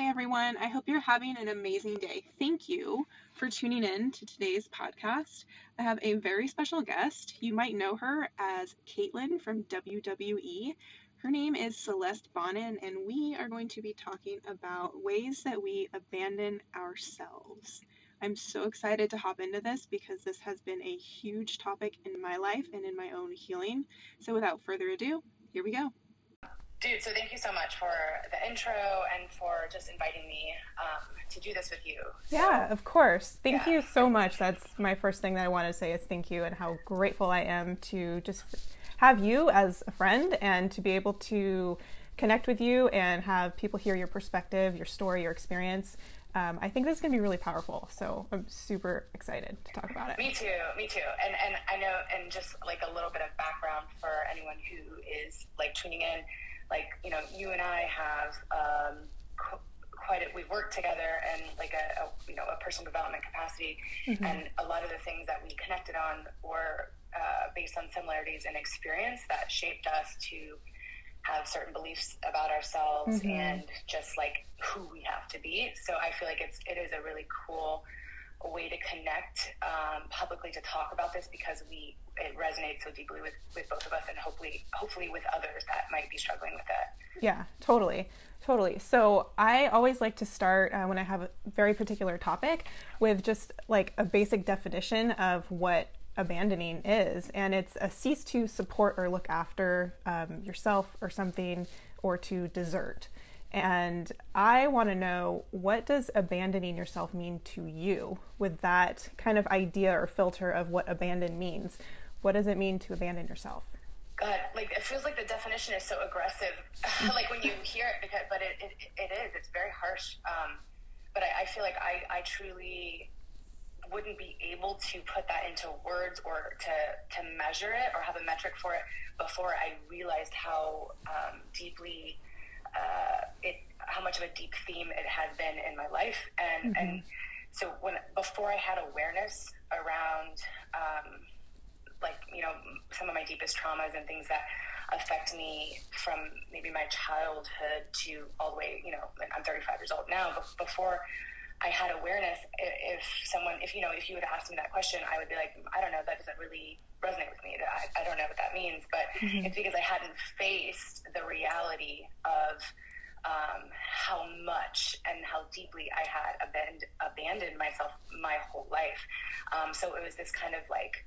Hey everyone, I hope you're having an amazing day. Thank you for tuning in to today's podcast. I have a very special guest. You might know her as Kaitlyn from WWE. Her name is Celeste Bonin, and we are going to be talking about ways that we abandon ourselves. I'm so excited to hop into this because this has been a huge topic in my life and in my own healing. So, without further ado, here we go. Dude, so thank you so much for the intro and for just inviting me um, to do this with you. So, yeah, of course. Thank yeah. you so much. That's my first thing that I want to say is thank you and how grateful I am to just have you as a friend and to be able to connect with you and have people hear your perspective, your story, your experience. Um, I think this is going to be really powerful. So I'm super excited to talk about it. Me too. Me too. And and I know, and just like a little bit of background for anyone who is like tuning in like you know you and I have um, quite a, we've worked together in like a, a, you know a personal development capacity, mm-hmm. and a lot of the things that we connected on were uh, based on similarities in experience that shaped us to have certain beliefs about ourselves mm-hmm. and just like who we have to be. So I feel like it's it is a really cool way to connect um, publicly to talk about this because we it resonates so deeply with, with both of us and hopefully hopefully with others that might be struggling with it. Yeah, totally. Totally. So I always like to start uh, when I have a very particular topic with just like a basic definition of what abandoning is. And it's a cease to support or look after um, yourself or something or to desert. And I want to know what does abandoning yourself mean to you with that kind of idea or filter of what abandon means? What does it mean to abandon yourself? God, like it feels like the definition is so aggressive, like when you hear it, because, but it, it, it is, it's very harsh. Um, but I, I feel like I, I truly wouldn't be able to put that into words or to, to measure it or have a metric for it before I realized how um, deeply uh, it how much of a deep theme it has been in my life, and mm-hmm. and so when before I had awareness around um, like you know some of my deepest traumas and things that affect me from maybe my childhood to all the way you know I'm 35 years old now. But before I had awareness, if someone if you know if you would ask me that question, I would be like I don't know that doesn't really resonate with me. I, I don't know what that means, but mm-hmm. it's because I hadn't faced the reality of um, how much and how deeply I had abandoned, abandoned myself my whole life. Um, so it was this kind of like,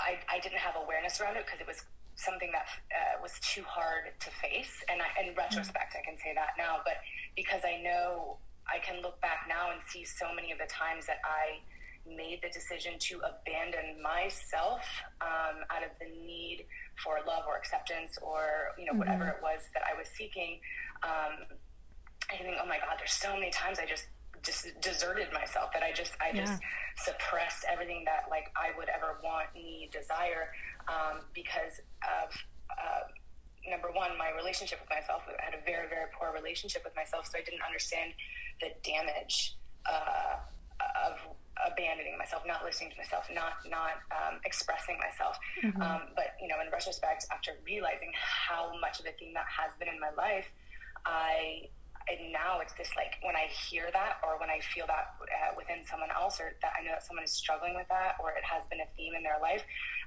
I, I didn't have awareness around it because it was something that uh, was too hard to face. And I, in retrospect, mm-hmm. I can say that now, but because I know I can look back now and see so many of the times that I made the decision to abandon myself um, out of the need for love or acceptance or you know mm-hmm. whatever it was that I was seeking. Um, I think, oh my God, there's so many times I just just deserted myself that I just I just yeah. suppressed everything that like I would ever want, need, desire um, because of. Uh, number one, my relationship with myself. I had a very, very poor relationship with myself, so I didn't understand the damage uh, of abandoning myself, not listening to myself, not not um, expressing myself. Mm-hmm. Um, but you know, in retrospect, after realizing how much of a theme that has been in my life, I and now it's just like when I hear that or when I feel that uh, within someone else or that I know that someone is struggling with that or it has been a theme in their life,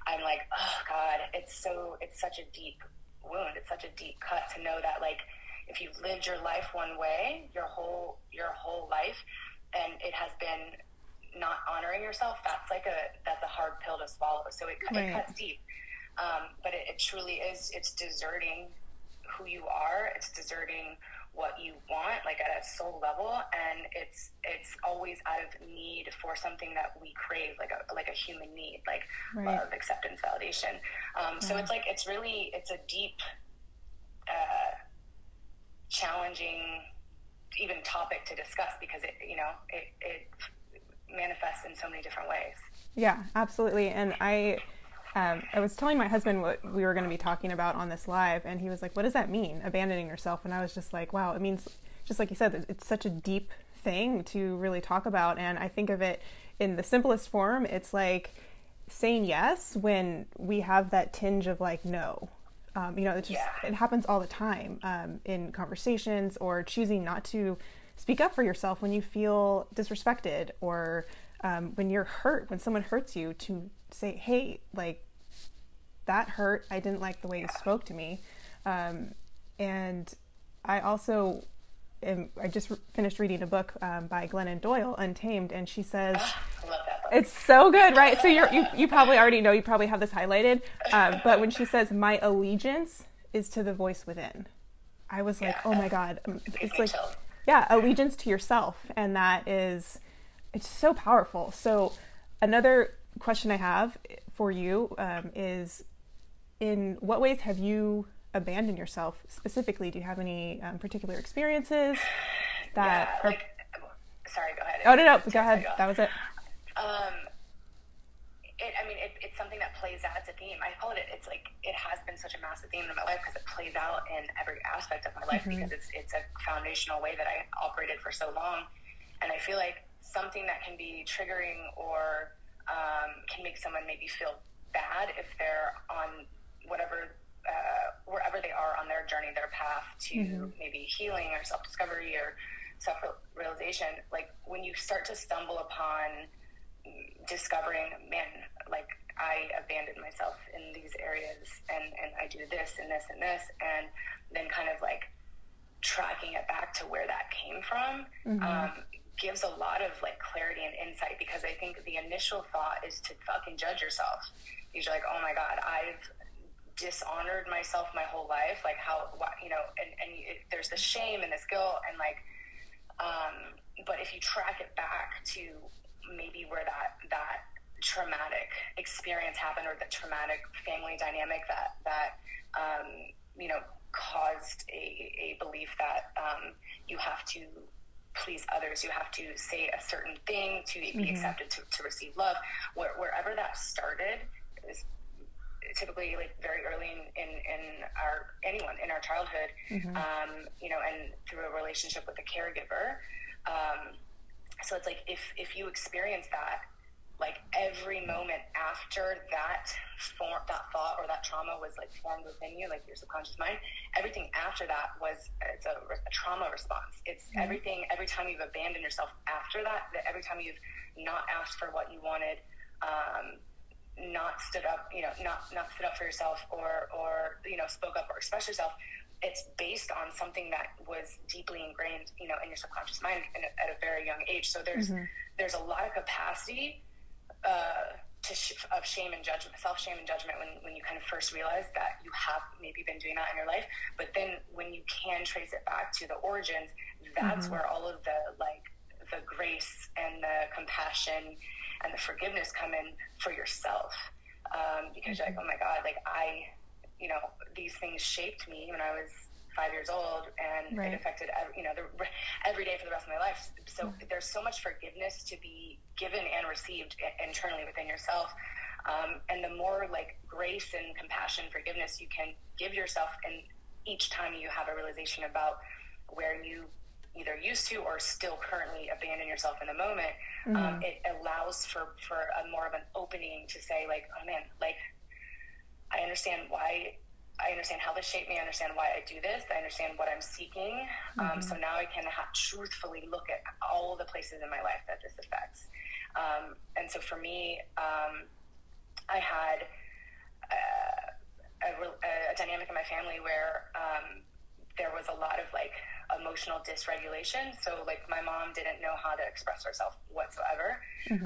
I'm like, oh God, it's so it's such a deep wound. It's such a deep cut to know that like if you've lived your life one way your whole your whole life and it has been not honoring yourself, that's like a that's a hard pill to swallow. So it, right. it cuts deep, um, but it, it, truly is. It's deserting who you are. It's deserting what you want, like at a soul level, and it's it's always out of need for something that we crave, like a like a human need, like right. love, acceptance, validation. Um, yeah. So it's like it's really it's a deep, uh, challenging even topic to discuss because it you know it, it manifests in so many different ways. Yeah, absolutely. And I, um, I was telling my husband what we were going to be talking about on this live, and he was like, "What does that mean, abandoning yourself?" And I was just like, "Wow, it means just like you said, it's such a deep thing to really talk about." And I think of it in the simplest form. It's like saying yes when we have that tinge of like no Um, you know, it just Yeah. it happens all the time um, in conversations or choosing not to speak up for yourself when you feel disrespected or um, when you're hurt, when someone hurts you, to say, "Hey, like that hurt. I didn't like the way you spoke to me." Um, and I also am, I just re- finished reading a book um, by Glennon Doyle, Untamed, and she says. I love that book. It's so good, right? So you're, you you probably already know. You probably have this highlighted. Um, but when she says, "My allegiance is to the voice within," I was like, Yeah, "Oh my god!" Um, It's like, yeah, allegiance to yourself, and that is, it's so powerful. So another question I have for you um, is, in what ways have you abandoned yourself specifically? Do you have any um, particular experiences that? yeah, are, like, sorry, go ahead. oh no, no, go ahead. That was it. Um, it, I mean, it, it's something that plays out. It's a theme. I call it. It's like it has been such a massive theme in my life because it plays out in every aspect of my life because it's it's a foundational way that I operated for so long, and I feel like something that can be triggering or um, can make someone maybe feel bad if they're on whatever uh, wherever they are on their journey, their path to maybe healing or self discovery or self realization. Like when you start to stumble upon discovering, man, like I abandoned myself in these areas and, and I do this and this and this, and then kind of like tracking it back to where that came from um, gives a lot of like clarity and insight because I think the initial thought is to fucking judge yourself. You're like, oh my God, I've dishonored myself my whole life. Like how, what, you know, and, and it, there's the shame and this guilt and like, um, but if you track it back to maybe where that that traumatic experience happened or the traumatic family dynamic that that um, you know caused a, a belief that um, you have to please others. You have to say a certain thing to be accepted to, to receive love. Where, wherever that started is typically like very early in, in, in our anyone in our childhood um, you know and through a relationship with a caregiver. Um, so it's like if if you experience that like every moment after that form that thought or that trauma was like formed within you like your subconscious mind everything after that was it's a, a trauma response it's everything every time you've abandoned yourself after that that every time you've not asked for what you wanted um, not stood up, you know, not not stood up for yourself or or you know spoke up or expressed yourself. It's based on something that was deeply ingrained, you know, in your subconscious mind in, at a very young age. So there's there's a lot of capacity uh, to sh- of shame and judgment, self shame and judgment when when you kind of first realize that you have maybe been doing that in your life. But then when you can trace it back to the origins, that's where all of the like the grace and the compassion and the forgiveness come in for yourself. Um, because you're like oh my god like i you know these things shaped me when i was five years old and Right. it affected every, you know the, every day for the rest of my life. So there's so much forgiveness to be given and received internally within yourself. Um, and the more like grace and compassion forgiveness you can give yourself and each time you have a realization about where you either used to or still currently abandon yourself in the moment, um, it allows for, for a more of an opening to say like, oh man, like I understand why, I understand how this shaped me. I understand why I do this. I understand what I'm seeking. Um, so now I can ha- truthfully look at all the places in my life that this affects. Um, and so for me, um, I had a, re- a dynamic in my family where um, there was a lot of like emotional dysregulation. So like my mom didn't know how to express herself whatsoever,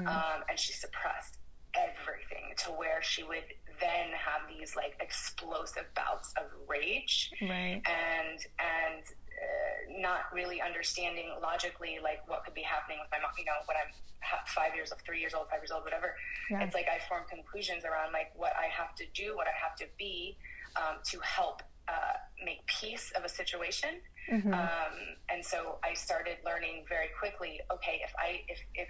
um, and she suppressed everything to where she would then have these like explosive bouts of rage Right. and and uh, not really understanding logically like what could be happening with my mom. You know, when I'm ha- five years old, three years old, five years old, whatever. Yeah. It's like I form conclusions around like what I have to do, what I have to be um, to help uh, make peace of a situation. Um, and so I started learning very quickly. Okay, if I if if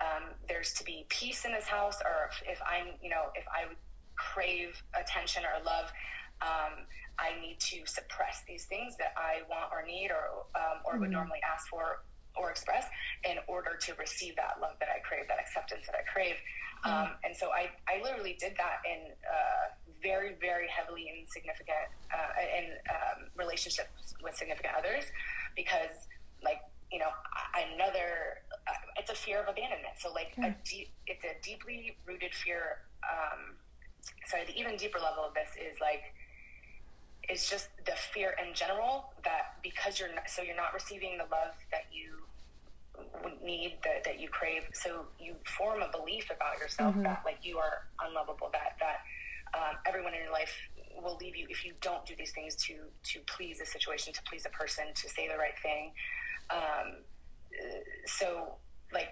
um, there's to be peace in this house, or if, if I'm, you know, if I would crave attention or love, um, I need to suppress these things that I want or need or um, or would normally ask for or express in order to receive that love that I crave, that acceptance that I crave. Um, and so I, I literally did that in uh, very, very heavily in significant uh, in um, relationships with significant others because, like, you know, another uh, it's a fear of abandonment. So, like, a deep, it's a deeply rooted fear. Um, sorry, the even deeper level of this is like it's just the fear in general that because you're not, so you're not receiving the love that you need that, that you crave so you form a belief about yourself mm-hmm. that like you are unlovable that that um, everyone in your life will leave you if you don't do these things to to please a situation to please a person to say the right thing um, so like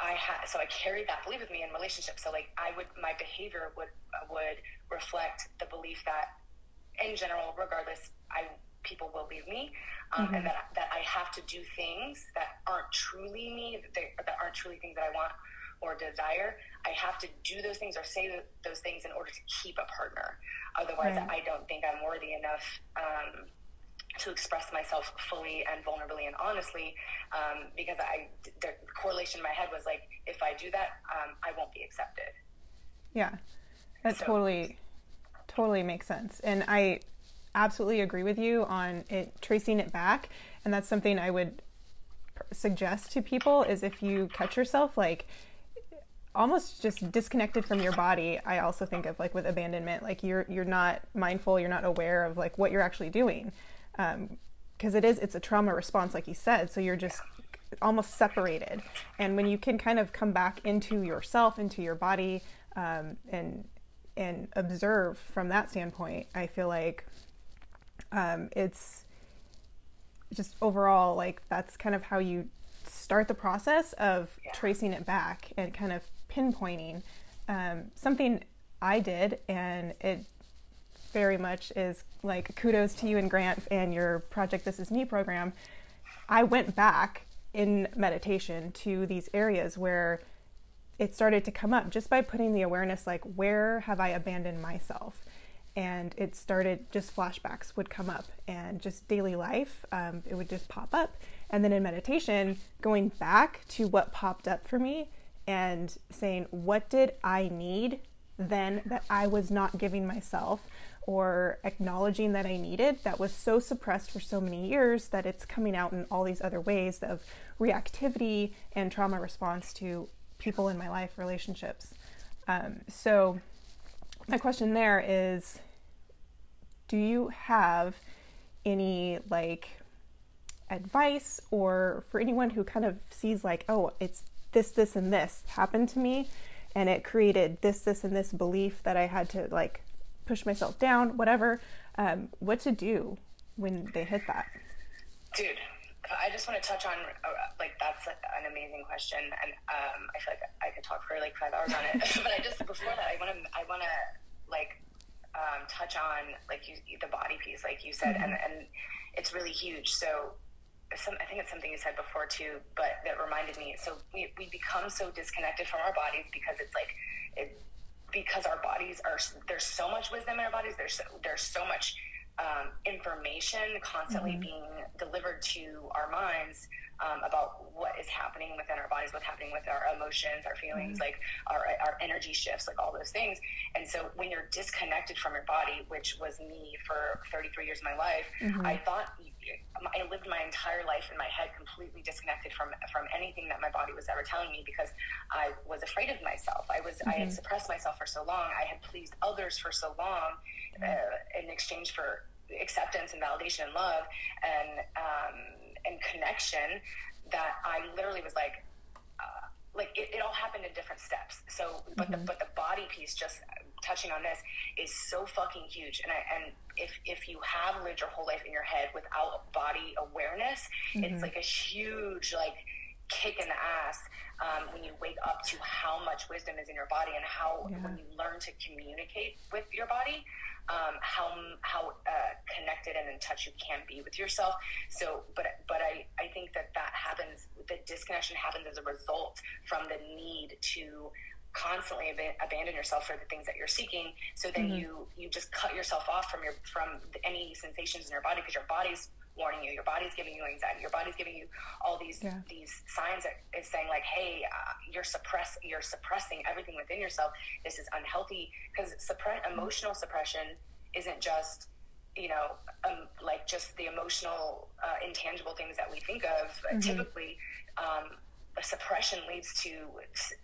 I had so I carried that belief with me in relationships. So like I would my behavior would would reflect the belief that in general, regardless, I people will leave me, um, mm-hmm. and that that I have to do things that aren't truly me, that, they, that aren't truly things that I want or desire. I have to do those things or say those things in order to keep a partner. Otherwise, right. I don't think I'm worthy enough. Um, to express myself fully and vulnerably and honestly, um, because I the correlation in my head was like, if I do that, um, I won't be accepted. Yeah, that so, totally totally makes sense. And I absolutely agree with you on it tracing it back. And that's something I would suggest to people is if you catch yourself like almost just disconnected from your body i also think of like with abandonment like you're you're not mindful you're not aware of like what you're actually doing because um, it is it's a trauma response like you said so you're just almost separated and when you can kind of come back into yourself into your body um, and and observe from that standpoint, I feel like um, it's just overall like that's kind of how you start the process of yeah. tracing it back and kind of pinpointing um, something I did, and it very much is like kudos to you and Grant and your Project This Is Me program. I went back in meditation to these areas where it started to come up just by putting the awareness like where have i abandoned myself? And it started just flashbacks would come up and just daily life um, it would just pop up. And then in meditation going back to what popped up for me and saying what did i need then that i was not giving myself or acknowledging that i needed that was so suppressed for so many years that it's coming out in all these other ways of reactivity and trauma response to people in my life, relationships. Um, so, my question there is Do you have any like advice or for anyone who kind of sees, like, oh, it's this, this, and this happened to me, and it created this, this, and this belief that I had to like push myself down, whatever, um, what to do when they hit that? Dude, I just want to touch on uh, like that's an amazing question, and um, I feel like I could talk for like five hours on it. but I just before that, I want to I want to like um, touch on like you the body piece, like you said, mm-hmm. and and it's really huge. So. Some, I think it's something you said before too, but that reminded me. So we, we become so disconnected from our bodies because it's like it, because our bodies are there's so much wisdom in our bodies. There's so, there's so much um, information constantly mm-hmm. being delivered to our minds um, about what is happening within our bodies, what's happening with our emotions, our feelings, mm-hmm. like our, our energy shifts, like all those things. And so when you're disconnected from your body, which was me for 33 years of my life, mm-hmm. I thought I lived my entire life in my head completely disconnected from from anything that my body was ever telling me because I was afraid of myself. I was mm-hmm. I had mm-hmm. suppressed myself for so long. I had pleased others for so long uh, in exchange for acceptance and validation and love and um, and connection that I literally was like uh, like it, it, all happened in different steps. So, but mm-hmm. the but the body piece, just touching on this, is so fucking huge. And I and if if you have lived your whole life in your head without body awareness, mm-hmm. it's like a huge like kick in the ass um, when you wake up to how much wisdom is in your body and how yeah. when you learn to communicate with your body um, how how uh, connected and in touch you can be with yourself. So, but but I I think that that happens. The disconnection happens as a result from the need to constantly ab- abandon yourself for the things that you're seeking so then mm-hmm. you you just cut yourself off from your from any sensations in your body because your body's warning you. Your body's giving you anxiety. Your body's giving you all these yeah. these signs that is saying like, hey, uh, you're suppress you're suppressing everything within yourself. This is unhealthy because suppress emotional suppression isn't just you know um, like just the emotional uh, intangible things that we think of. Mm-hmm. Typically, um, suppression leads to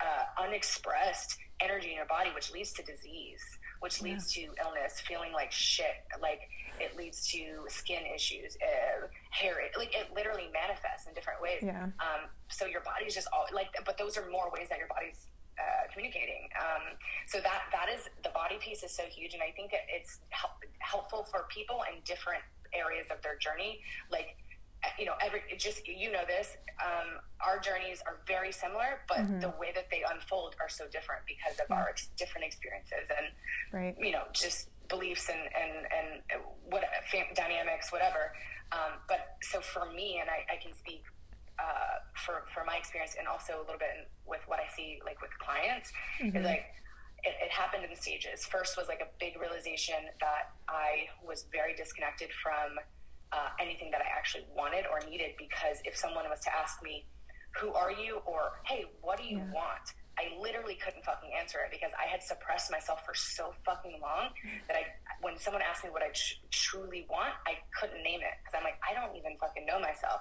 uh, unexpressed energy in your body, which leads to disease, which leads yeah. to illness, feeling like shit, like it leads to skin issues, uh, hair. It, like it literally manifests in different ways. Yeah. Um, so your body's just all like, but those are more ways that your body's uh, communicating. Um, so that that is the body piece is so huge, and I think it, it's help, helpful for people in different areas of their journey. Like you know, every just you know this. Um, our journeys are very similar, but mm-hmm. the way that they unfold are so different because of yeah. our ex- different experiences and right. you know just beliefs and and and what fam- dynamics, whatever. Um, but so for me, and I, I can speak uh, for for my experience, and also a little bit with what I see like with clients, mm-hmm. is like. It, it, happened in stages. First was like a big realization that I was very disconnected from uh, anything that I actually wanted or needed because if someone was to ask me, who are you? Or, hey, what do you yeah. want? I literally couldn't fucking answer it because I had suppressed myself for so fucking long that I, when someone asked me what I tr- truly want, I couldn't name it because I'm like, I don't even fucking know myself.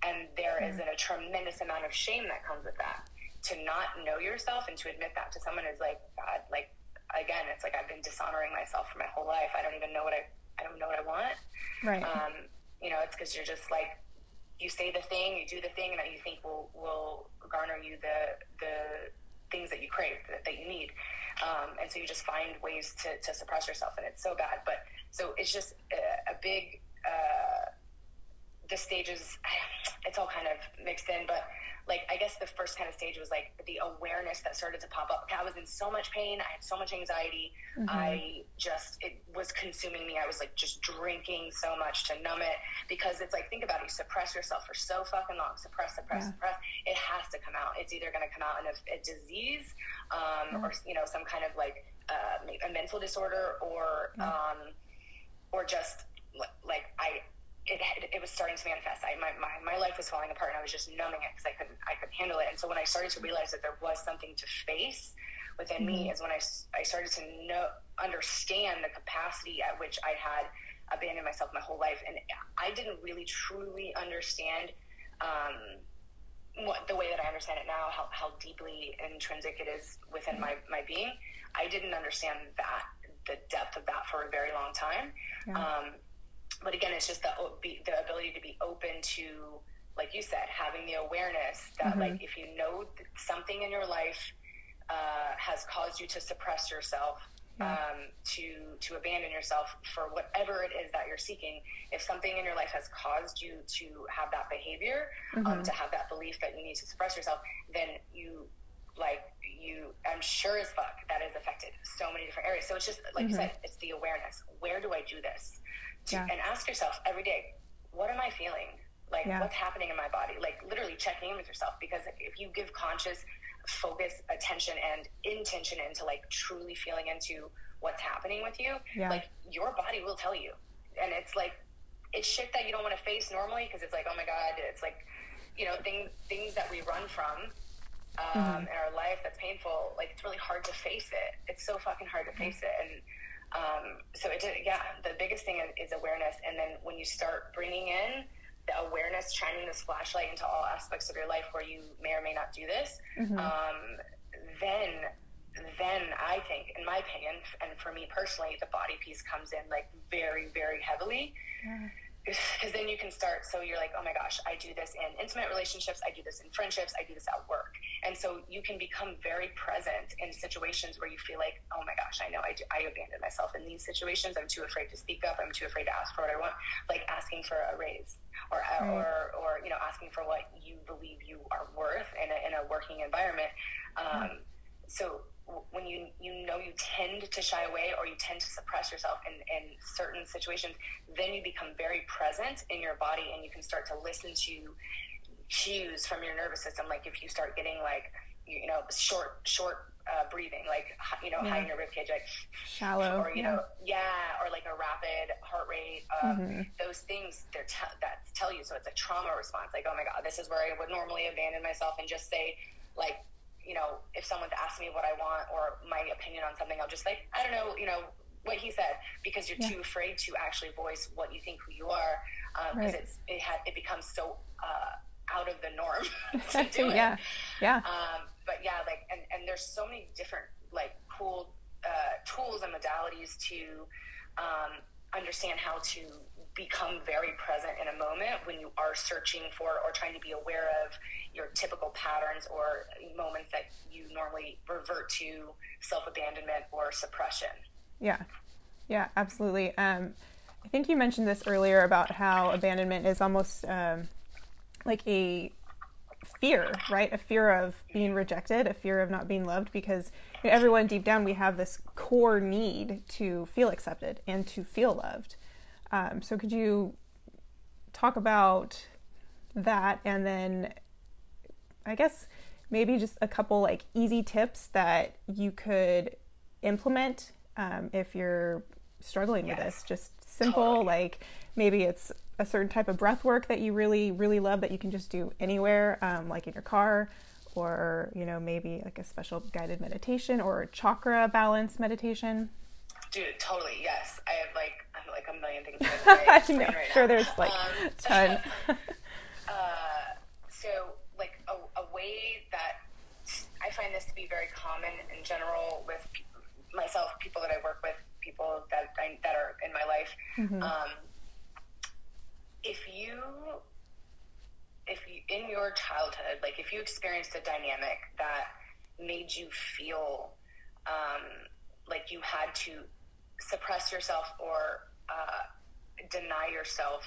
And there mm-hmm. is a tremendous amount of shame that comes with that. To not know yourself and to admit that to someone is like, God, like, again, it's like I've been dishonoring myself for my whole life. I don't even know what I I don't know what I want. Right. Um, you know, it's because you're just like you say the thing, you do the thing and that you think will will garner you the the things that you crave that, that you need. Um, and so you just find ways to, to suppress yourself, and it's so bad. But so it's just a, a big. Uh, the stages, it's all kind of mixed in, but like I guess the first kind of stage was like the awareness that started to pop up. I was in so much pain. I had so much anxiety. Mm-hmm. I just it was consuming me. I was like just drinking so much to numb it because it's like think about it. You suppress yourself for so fucking long. Suppress, suppress, yeah. suppress. It has to come out. It's either going to come out in a, a disease um, yeah. or you know some kind of like uh, a mental disorder or yeah. um, or just like I it, it was starting to manifest. I, my, my, my life was falling apart and I was just numbing it because I couldn't, I couldn't handle it. And so when I started to realize that there was something to face within mm-hmm. me is when I, I started to know, understand the capacity at which I had abandoned myself my whole life. And I didn't really truly understand, um, what the way that I understand it now, how, how deeply intrinsic it is within my, my being. I didn't understand that, the depth of that for a very long time. Yeah. Um, but again, it's just the the ability to be open to, like you said, having the awareness that mm-hmm. like if you know something in your life uh, has caused you to suppress yourself, yeah. um, to to abandon yourself for whatever it is that you're seeking. If something in your life has caused you to have that behavior, um, mm-hmm. um, to have that belief that you need to suppress yourself, then you like you i'm sure as fuck that has affected so many different areas so it's just like mm-hmm. you said it's the awareness where do i do this yeah. and ask yourself every day, what am I feeling? Like, yeah. what's happening in my body? Like, literally checking in with yourself because if you give conscious focus, attention, and intention into like truly feeling into what's happening with you, yeah. like your body will tell you. And it's like, it's shit that you don't want to face normally because it's like, oh my God, it's like, you know, things things that we run from um, mm-hmm. in our life that's painful. Like, it's really hard to face it. It's so fucking hard to face it. And, um, so it did, yeah, the biggest thing is, is awareness. And then when you start bringing in the awareness, shining this flashlight into all aspects of your life where you may or may not do this, mm-hmm. um, then then I think, in my opinion, and for me personally, the body piece comes in like very, very heavily. Yeah because then you can start so you're like oh my gosh i do this in intimate relationships i do this in friendships i do this at work. And so you can become very present in situations where you feel like oh my gosh i know i, do, I abandoned myself in these situations. I'm too afraid to speak up. I'm too afraid to ask for what i want. Like asking for a raise or right. or, or you know asking for what you believe you are worth in a, in a working environment. Mm. Um, so when you you know you tend to shy away or you tend to suppress yourself in, in certain situations, then you become very present in your body and you can start to listen to cues from your nervous system. Like if you start getting like you know short short uh, breathing, like you know, Yeah. high in your rib cage, like Shallow. or you yeah. know, yeah, or like a rapid heart rate. Um, Those things they're te- that tell you. So it's a trauma response. Like, oh my god, this is where I would normally abandon myself and just say, like, you know, if someone's asked me what I want or my opinion on something, I'll just like, I don't know, you know, what he said because you're Yeah. too afraid to actually voice what you think who you are because Right. it's it had it becomes so uh, out of the norm to do it. yeah. Yeah. Um, but yeah, like, and, and there's so many different like cool uh, tools and modalities to um, understand how to become very present in a moment when you are searching for or trying to be aware of your typical patterns or moments that you normally revert to self abandonment or suppression. Yeah, yeah, absolutely. Um, I think you mentioned this earlier about how abandonment is almost um, like a fear, right? A fear of being rejected, a fear of not being loved, because you know, everyone deep down we have this core need to feel accepted and to feel loved. Um, so, could you talk about that, and then I guess maybe just a couple like easy tips that you could implement um, if you're struggling with this. Just simple, Totally. like maybe it's a certain type of breath work that you really, really love that you can just do anywhere, um, like in your car, or you know maybe like a special guided meditation or chakra balance meditation. Dude, totally, yes. I have like like a million things. I know, right sure, now. there's like Um, a ton. Uh, so like a, a way that I find this to be very common in general with myself, people that I work with, people that I, that are in my life. Um, if you if you in your childhood, like if you experienced a dynamic that made you feel um, like you had to suppress yourself or uh, deny yourself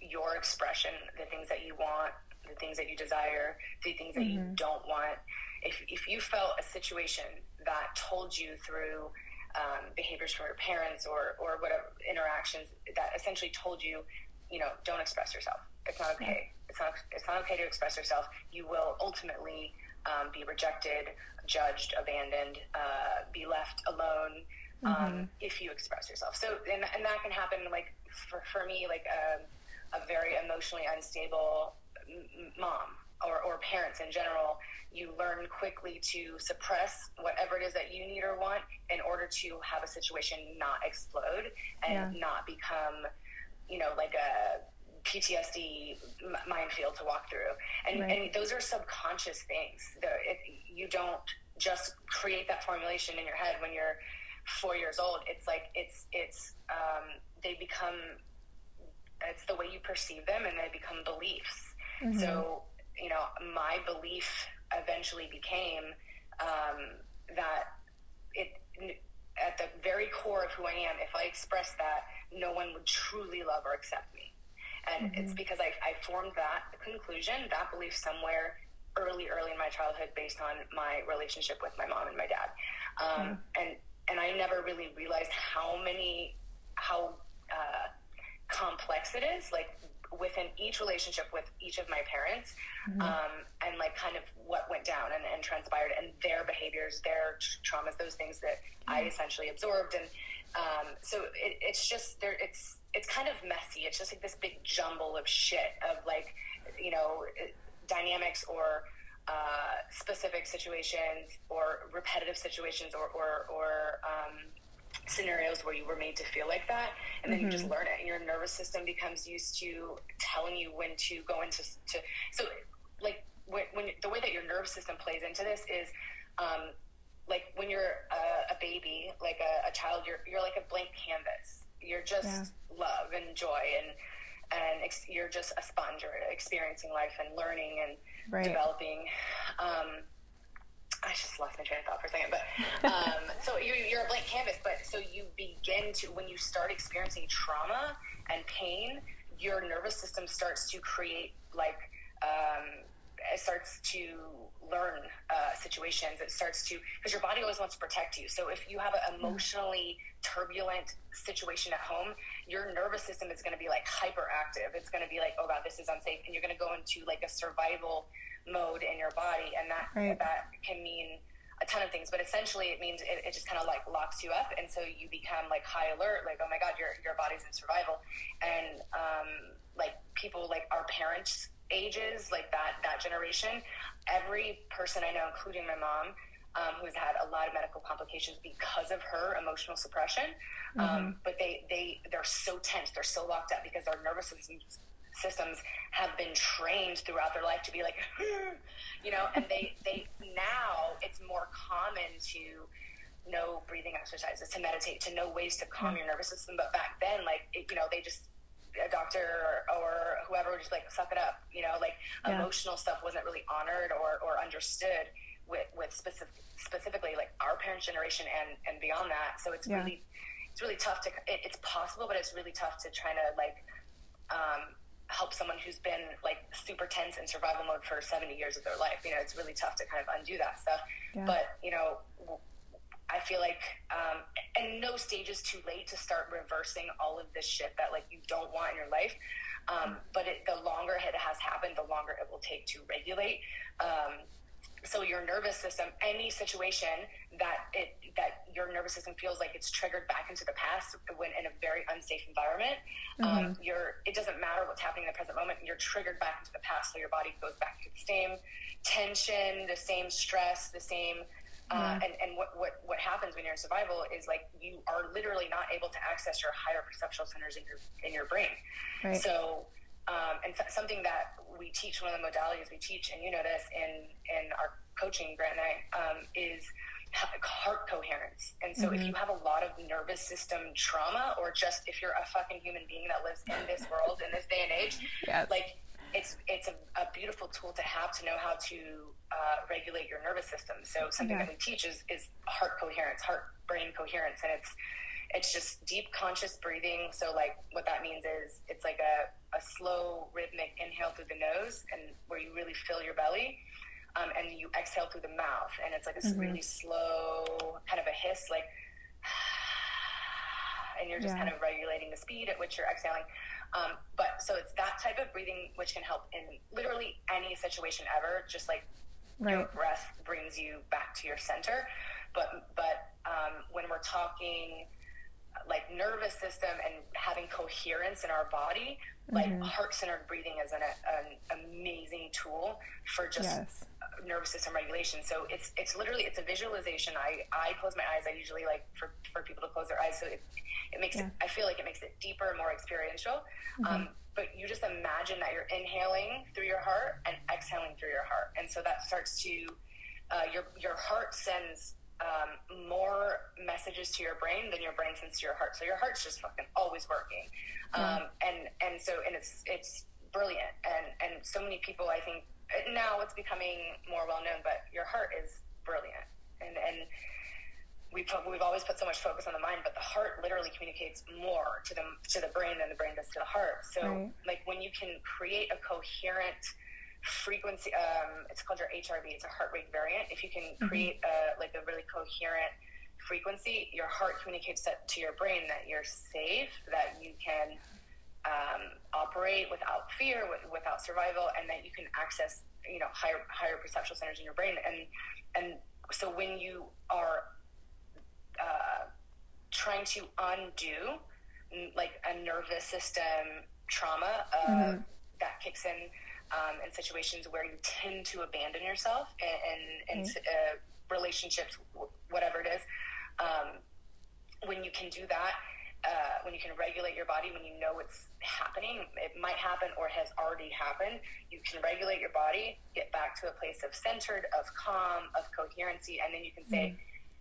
your expression, the things that you want, the things that you desire, the things that you don't want. If, if you felt a situation that told you through um, behaviors from your parents or, or whatever interactions that essentially told you, you know, don't express yourself. It's not okay. It's not. It's not okay to express yourself. You will ultimately um, be rejected, judged, abandoned, uh, be left alone um, if you express yourself. So, and, and that can happen. Like for, for me, like a, a very emotionally unstable m- mom or, or parents in general, you learn quickly to suppress whatever it is that you need or want in order to have a situation not explode and Yeah. not become, you know, like a PTSD m- minefield to walk through. And, Right. and those are subconscious things. It, you don't just create that formulation in your head when you're four years old. It's like it's it's um, they become it's the way you perceive them, and they become beliefs. So you know, my belief eventually became um, that it at the very core of who I am, if I express that, no one would truly love or accept me. And it's because I, I formed that conclusion, that belief somewhere early, early in my childhood based on my relationship with my mom and my dad. Um, And and I never really realized how many, how uh, complex it is, like within each relationship with each of my parents, um, and like kind of what went down and, and transpired, and their behaviors, their traumas, those things that I essentially absorbed, and um, so it, it's just there. It's it's kind of messy. It's just like this big jumble of shit of like you know dynamics or uh, specific situations or repetitive situations or or, or um, scenarios where you were made to feel like that and then you just learn it and your nervous system becomes used to telling you when to go into to so like when, when the way that your nervous system plays into this is um, like when you're a, a baby like a, a child you're you're like a blank canvas you're just Yeah. love and joy and and ex- you're just a sponge or experiencing life and learning and Right. developing um, I just lost my train of thought for a second, but um, so you're, you're a blank canvas. But so you begin to when you start experiencing trauma and pain, your nervous system starts to create like um, it starts to learn uh, situations. It starts to because your body always wants to protect you. So if you have an emotionally turbulent situation at home, your nervous system is going to be like hyperactive. It's going to be like, oh god, this is unsafe, and you're going to go into like a survival mode in your body, and that Right. that can mean a ton of things, but essentially it means it, it just kind of like locks you up, and so you become like high alert, like oh my god, your your body's in survival, and um, like people like our parents' ages, like that that generation, every person I know, including my mom, um, who's had a lot of medical complications because of her emotional suppression. Um, mm-hmm. Um, but they they they're so tense, they're so locked up because our nervous systems systems have been trained throughout their life to be like, you know, and they they now it's more common to know breathing exercises, to meditate, to know ways to calm mm-hmm. your nervous system. But back then, like it, you know, they just a doctor or, whoever would just like suck it up, you know, like yeah. emotional stuff wasn't really honored or, or understood with, with specific, specifically like our parents' generation and, and beyond that. So it's yeah. really, it's really tough to, it, it's possible, but it's really tough to try to like, um, help someone who's been like super tense in survival mode for 70 years of their life. You know, it's really tough to kind of undo that stuff. Yeah. But, you know, I feel like, um, and no stage is too late to start reversing all of this shit that like you don't want in your life. Um, but it, the longer it has happened, the longer it will take to regulate. Um, so your nervous system any situation that it that your nervous system feels like it's triggered back into the past when in a very unsafe environment um, mm-hmm. um, you're it doesn't matter what's happening in the present moment you're triggered back into the past so your body goes back to the same tension the same stress the same uh, and, and what, what, what happens when you're in survival is like you are literally not able to access your higher perceptual centers in your in your brain right. so um, and something that we teach, one of the modalities we teach, and you know this in in our coaching, Grant and I, um, is heart coherence. And so, mm-hmm. if you have a lot of nervous system trauma, or just if you're a fucking human being that lives in this world in this day and age, yes. like it's it's a, a, beautiful tool to have to know how to uh, regulate your nervous system. So something that we teach is is heart coherence, heart brain coherence, and it's it's just deep conscious breathing. So like what that means is it's like a, a slow rhythmic inhale through the nose and where you really fill your belly. Um, and you exhale through the mouth and it's like this mm-hmm. really slow kind of a hiss like and you're just yeah. kind of regulating the speed at which you're exhaling um, but so it's that type of breathing which can help in literally any situation ever just like right. your breath brings you back to your center but but um, when we're talking like nervous system and having coherence in our body, like mm-hmm. heart centered breathing is an, an, amazing tool for just yes. nervous system regulation. So it's it's literally it's a visualization. I I close my eyes. I usually like for, for people to close their eyes. So it, it makes yeah. it. I feel like it makes it deeper, and more experiential. Mm-hmm. Um, but you just imagine that you're inhaling through your heart and exhaling through your heart, and so that starts to uh, your your heart sends um, more messages to your brain than your brain sends to your heart. So your heart's just fucking always working, um, and and so and it's it's brilliant, and and so many people I think now it's becoming more well known, but your heart is brilliant, and and we've we've always put so much focus on the mind, but the heart literally communicates more to the to the brain than the brain does to the heart. So right. like when you can create a coherent frequency um, it's called your hrv it's a heart rate variant if you can mm-hmm. create a, like a really coherent frequency your heart communicates that to your brain that you're safe that you can um, operate without fear with, without survival and that you can access you know higher higher perceptual centers in your brain and and so when you are trying to undo like a nervous system trauma uh, mm-hmm. that kicks in um, in situations where you tend to abandon yourself and, mm-hmm. uh, relationships, whatever it is. Um, when you can do that, uh, when you can regulate your body, when you know it's happening, it might happen or has already happened, you can regulate your body, get back to a place of centered, of calm, of coherency, and then you can say, mm.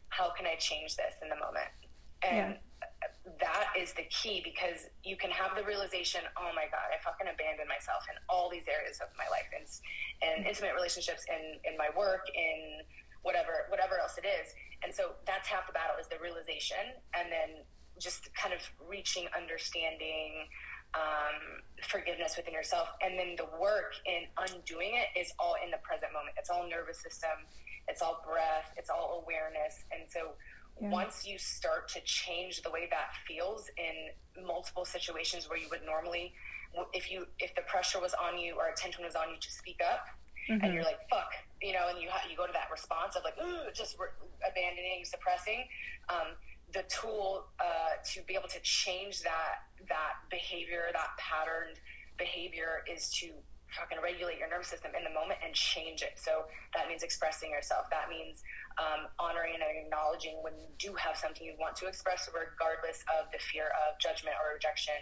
how can I change this in the moment? And yeah that is the key because you can have the realization, oh my God, I fucking abandoned myself in all these areas of my life and, and intimate relationships and in my work, in whatever, whatever else it is. And so that's half the battle is the realization. And then just kind of reaching understanding, um, forgiveness within yourself. And then the work in undoing it is all in the present moment. It's all nervous system. It's all breath. It's all awareness. And so yeah. once you start to change the way that feels in multiple situations where you would normally if you if the pressure was on you or attention was on you to speak up mm-hmm. and you're like, fuck, you know, and you ha- you go to that response of like, ooh, just re- abandoning, suppressing. Um, the tool uh, to be able to change that that behavior, that patterned behavior, is to fucking regulate your nervous system in the moment and change it. So that means expressing yourself. That means um, honoring and acknowledging when you do have something you want to express, regardless of the fear of judgment or rejection,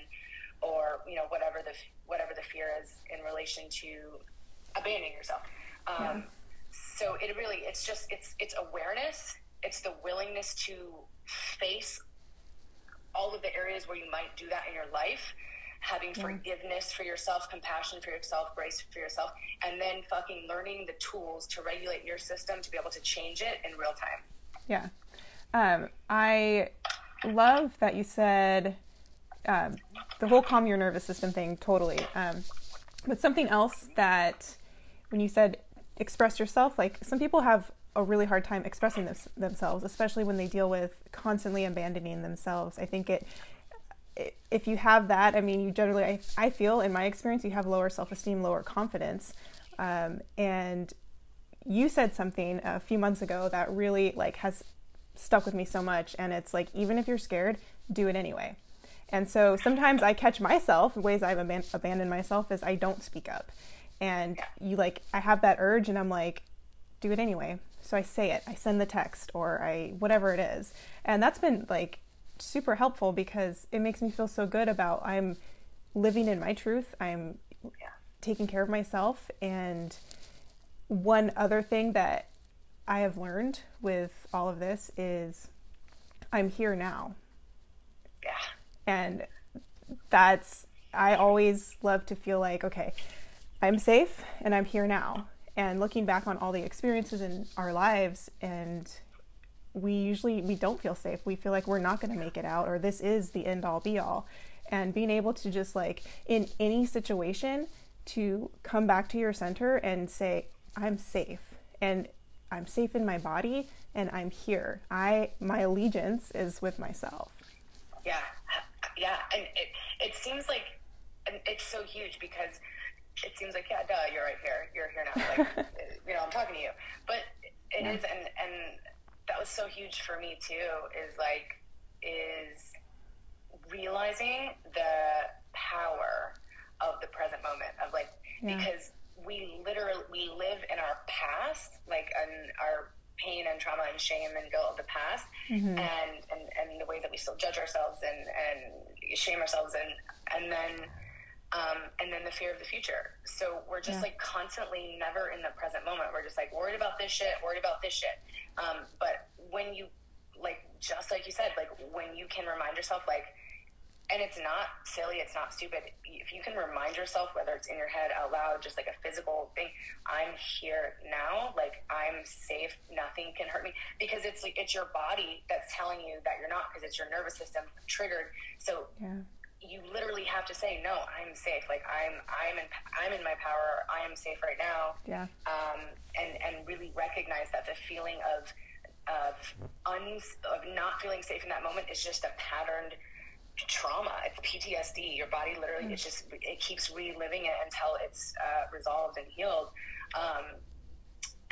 or you know whatever the whatever the fear is in relation to abandoning yourself. Um, yeah. So it really it's just it's it's awareness. It's the willingness to face all of the areas where you might do that in your life having yeah. forgiveness for yourself, compassion for yourself, grace for yourself, and then fucking learning the tools to regulate your system to be able to change it in real time. Yeah. Um, I love that you said um, the whole calm your nervous system thing, totally. Um, but something else that when you said express yourself, like some people have a really hard time expressing this, themselves, especially when they deal with constantly abandoning themselves. I think it if you have that, I mean, you generally, I, I feel in my experience, you have lower self esteem, lower confidence. Um, and you said something a few months ago that really like has stuck with me so much. And it's like, even if you're scared, do it anyway. And so sometimes I catch myself, ways I've aban- abandoned myself is I don't speak up. And you like, I have that urge and I'm like, do it anyway. So I say it, I send the text or I, whatever it is. And that's been like super helpful because it makes me feel so good about I'm living in my truth. I'm yeah. taking care of myself. And one other thing that I have learned with all of this is I'm here now. Yeah. And that's, I always love to feel like, okay, I'm safe and I'm here now. And looking back on all the experiences in our lives and we usually we don't feel safe. We feel like we're not going to make it out or this is the end all be all. And being able to just like in any situation to come back to your center and say i'm safe and i'm safe in my body and i'm here. I my allegiance is with myself. Yeah. Yeah and it, it seems like it's so huge because it seems like yeah duh you're right here. You're here now. Like you know i'm talking to you. But it yeah. is, and and that was so huge for me too is like is realizing the power of the present moment of like yeah. because we literally we live in our past like in our pain and trauma and shame and guilt of the past mm-hmm. and, and and the ways that we still judge ourselves and and shame ourselves and and then um, and then the fear of the future. So we're just yeah. like constantly never in the present moment. We're just like worried about this shit, worried about this shit. Um, but when you like, just like you said, like when you can remind yourself, like, and it's not silly, it's not stupid. If you can remind yourself, whether it's in your head, out loud, just like a physical thing, I'm here now, like I'm safe, nothing can hurt me, because it's like it's your body that's telling you that you're not, because it's your nervous system triggered. So yeah you literally have to say no i'm safe. Like i'm i'm in i'm in my power. I am safe right now. Yeah. Um and and really recognize that the feeling of of uns of not feeling safe in that moment is just a patterned trauma. It's ptsd your body literally mm. it's just it keeps reliving it until it's uh, resolved and healed. Um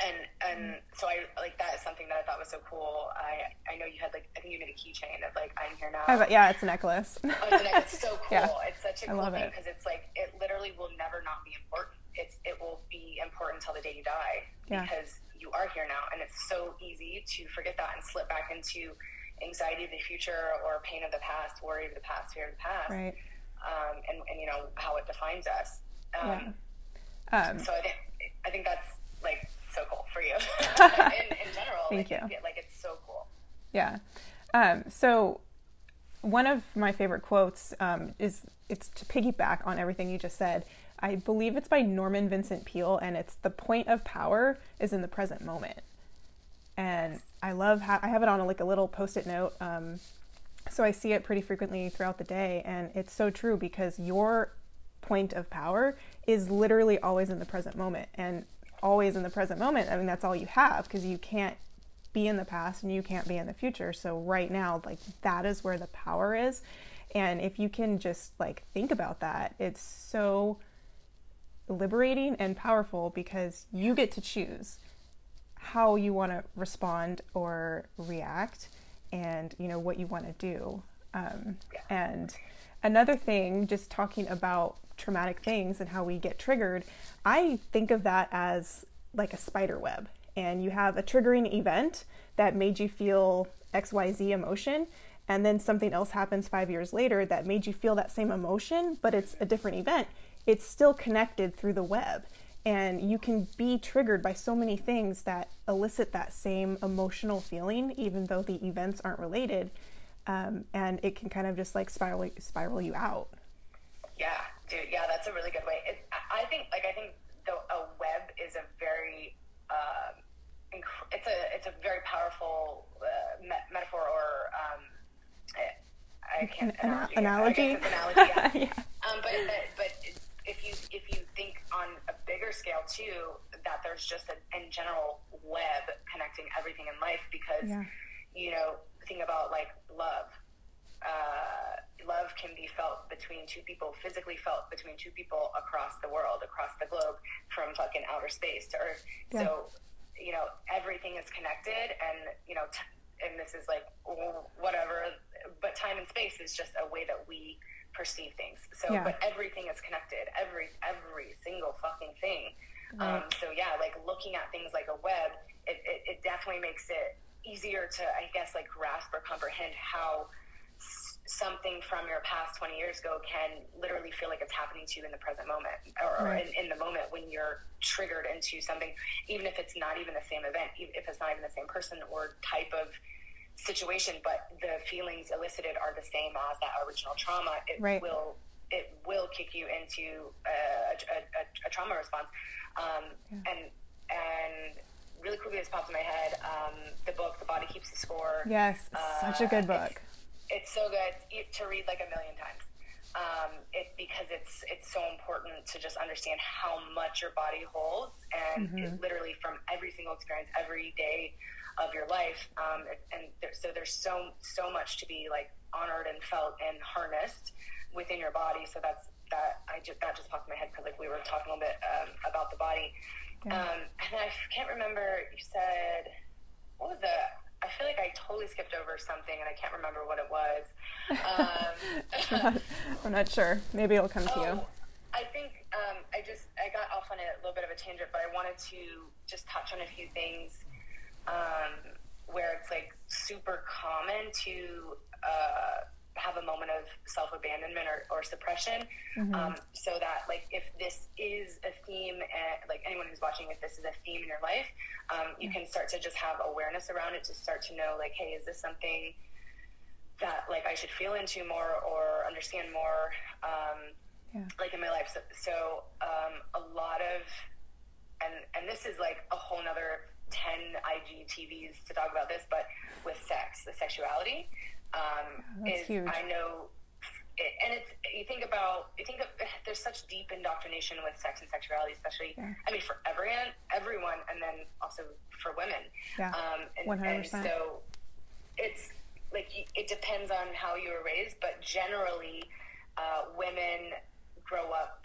and and so I like that is something that I thought was so cool. I I know you had like I think you made a keychain of like I'm here now. Yeah, it's a necklace. oh, it's, a necklace. it's so cool. Yeah. It's such a cool thing because it. it's like it literally will never not be important. It's it will be important until the day you die yeah. because you are here now, and it's so easy to forget that and slip back into anxiety of the future or pain of the past, worry of the past, fear of the past, right? Um, and and you know how it defines us. Um, yeah. Um, so I think I think that's like so cool for you in, in, general. Thank like, you. Like it's so cool. Yeah. Um, so one of my favorite quotes um, is it's to piggyback on everything you just said. I believe it's by Norman Vincent Peale, and it's the point of power is in the present moment. And I love how I have it on a, like a little post-it note, um, so I see it pretty frequently throughout the day, and it's so true because your point of power is literally always in the present moment. And always in the present moment, I mean, that's all you have because you can't be in the past and you can't be in the future. So, right now, like, that is where the power is. And if you can just like think about that, it's so liberating and powerful because you get to choose how you want to respond or react and you know what you want to do um, and another thing just talking about traumatic things and how we get triggered i think of that as like a spider web. And you have a triggering event that made you feel xyz emotion and then something else happens five years later that made you feel that same emotion but it's a different event. It's still connected through the web. And you can be triggered by so many things that elicit that same emotional feeling even though the events aren't related um, and it can kind of just like spiral spiral you out. Yeah dude yeah that's a really good way it, i think like i think the, a web is a very uh, inc- it's a it's a very powerful uh, me- metaphor or um, I, I can't An- analogy, analogy? Analogy yeah. yeah. Um, but, but if you if you think on a bigger scale too, that there's just a in general web connecting everything in life because Yeah. you know think about like love. Uh, love can be felt between two people, physically felt between two people across the world, across the globe, from fucking outer space to Earth. Yeah. So, you know, everything is connected, and you know, t- and this is like whatever, but time and space is just a way that we perceive things. So, Yeah. but everything is connected. Every every single fucking thing. Right. Um, so yeah, like looking at things like a web, it, it, it definitely makes it easier to, I guess, like grasp or comprehend how something from your past 20 years ago can literally feel like it's happening to you in the present moment or, Right. in, in the moment when you're triggered into something, even if it's not even the same event, if it's not even the same person or type of situation, but the feelings elicited are the same as that original trauma, it Right. will it will kick you into a, a, a, a trauma response. Um, And and really quickly, this popped in my head. Um, the book, The Body Keeps the Score. yes such a good Uh, book so good to read like a million times. Um, it because it's it's so important to just understand how much your body holds, and Mm-hmm. it literally from every single experience, every day of your life. Um, and there, so there's so so much to be like honored and felt and harnessed within your body. So that's that I just that just popped in my head because like we were talking a little bit um, about the body. Yeah. Um, and I can't remember. You said what was it? I feel like I totally skipped over something and I can't remember what it was. Um, i'm not sure maybe it'll come to you oh, I think um, I just I got off on a little bit of a tangent, but I wanted to just touch on a few things um, where it's like super common to uh, have a moment of self abandonment or, or suppression. Um, so that like if this is a theme, and like anyone who's watching, if this is a theme in your life, um, you can start to just have awareness around it to start to know like, hey, is this something that like I should feel into more or understand more? Um, Yeah. like in my life. So, so um, a lot of, and and this is like a whole nother ten IGTVs to talk about this, but with sex, the sexuality um, that's is huge. I know, it, and it's you think about you think of there's such deep indoctrination with sex and sexuality, especially Yeah. I mean for everyone, everyone, and then also for women. Yeah, Um, and, 100%. and so it's like it depends on how you were raised, but generally, uh, women grow up.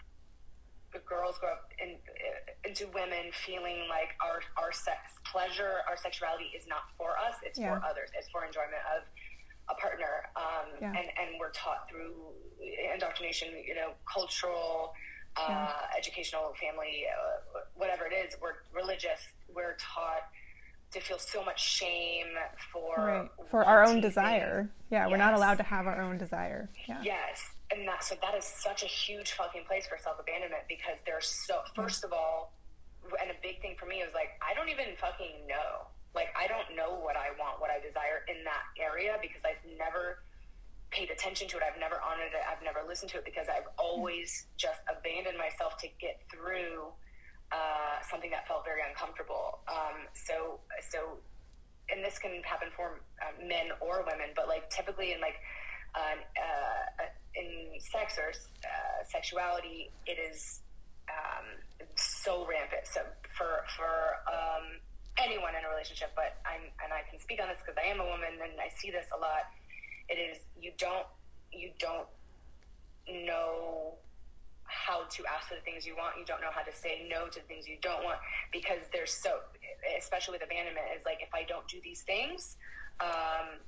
The girls grow up in, into women feeling like our our sex pleasure, our sexuality is not for us; it's Yeah. for others. It's for enjoyment of a partner, um, Yeah. and and we're taught through indoctrination, you know, cultural, uh, educational, family, uh, whatever it is. We're religious. We're taught to feel so much shame for right for our own desire things. yeah we're not allowed to have our own desire yeah Yes, and that so that is such a huge fucking place for self abandonment because there's so first of all, and a big thing for me was like I don't even fucking know. Like I don't know what I want, what I desire in that area because I've never paid attention to it. I've never honored it. I've never listened to it because I've always just abandoned myself to get through uh, something that felt very uncomfortable. Um, so so and this can happen for uh, men or women, but like typically in like uh, uh, in sex or uh, sexuality, it is um, so rampant. So for for um, anyone in a relationship, but I'm and I can speak on this because I am a woman and I see this a lot. It is you don't you don't know how to ask for the things you want. You don't know how to say no to the things you don't want because there's so, especially with abandonment, is like if I don't do these things, um,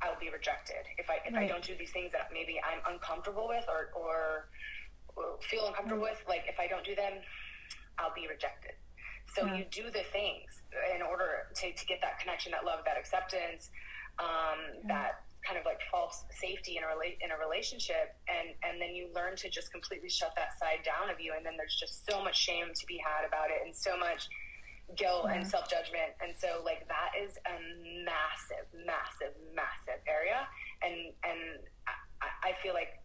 I, will be rejected. If I if right. I don't do these things that maybe I'm uncomfortable with or or, or feel uncomfortable mm. with, like if I don't do them, I'll be rejected. So yeah. you do the things in order to, to get that connection, that love, that acceptance, um, yeah. that kind of like false safety in a rela- in a relationship, and and then you learn to just completely shut that side down of you, and then there's just so much shame to be had about it, and so much guilt yeah. and self judgment, and so like that is a massive, massive, massive area, and and I, I feel like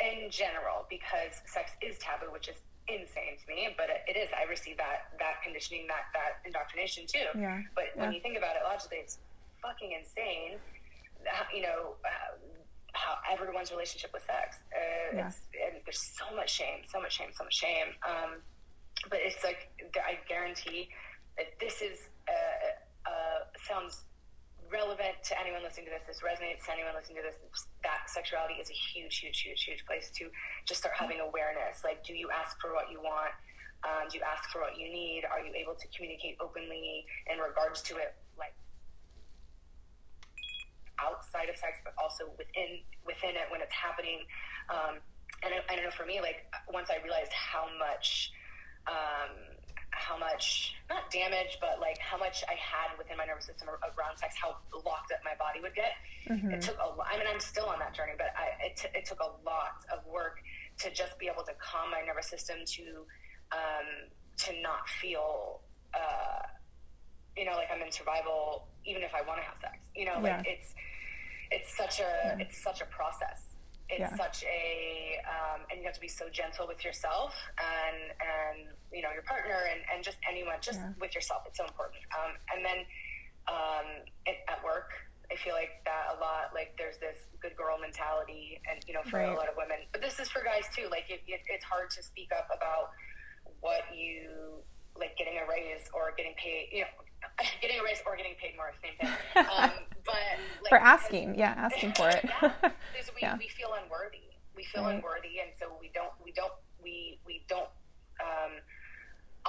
in general because sex is taboo, which is insane to me, but it is. I received that that conditioning, that that indoctrination too. Yeah. But when you think about it logically, it's fucking insane you know, uh, how everyone's relationship with sex. Uh, yeah. and there's so much shame, so much shame, so much shame. Um, but it's like I guarantee that this is uh, uh, sounds relevant to anyone listening to this. This resonates to anyone listening to this. That sexuality is a huge, huge, huge, huge place to just start having awareness. Like, do you ask for what you want? Um, do you ask for what you need? Are you able to communicate openly in regards to it? Like outside of sex, but also within within it when it's happening. Um, and I, I, don't know for me, like once I realized how much, um, how much not damage, but like how much I had within my nervous system around sex, how locked up my body would get. Mm-hmm. It took a lot. I mean, I'm still on that journey, but I, it, t- it took a lot of work to just be able to calm my nervous system to um, to not feel. Uh, you know, like I'm in survival, even if I want to have sex. You know, like yeah. it's it's such a yeah. it's such a process it's yeah. such a um, and you have to be so gentle with yourself and and you know your partner and, and just anyone just yeah. with yourself it's so important um, and then um, it, at work I feel like that a lot like there's this good girl mentality and you know for right. a lot of women but this is for guys too like it, it, it's hard to speak up about what you like getting a raise or getting paid you know getting a raise or getting paid more same thing um, but like, for asking, yeah, asking for it. yeah, we, yeah. we feel unworthy. We feel right. unworthy, and so we don't, we don't, we we don't um,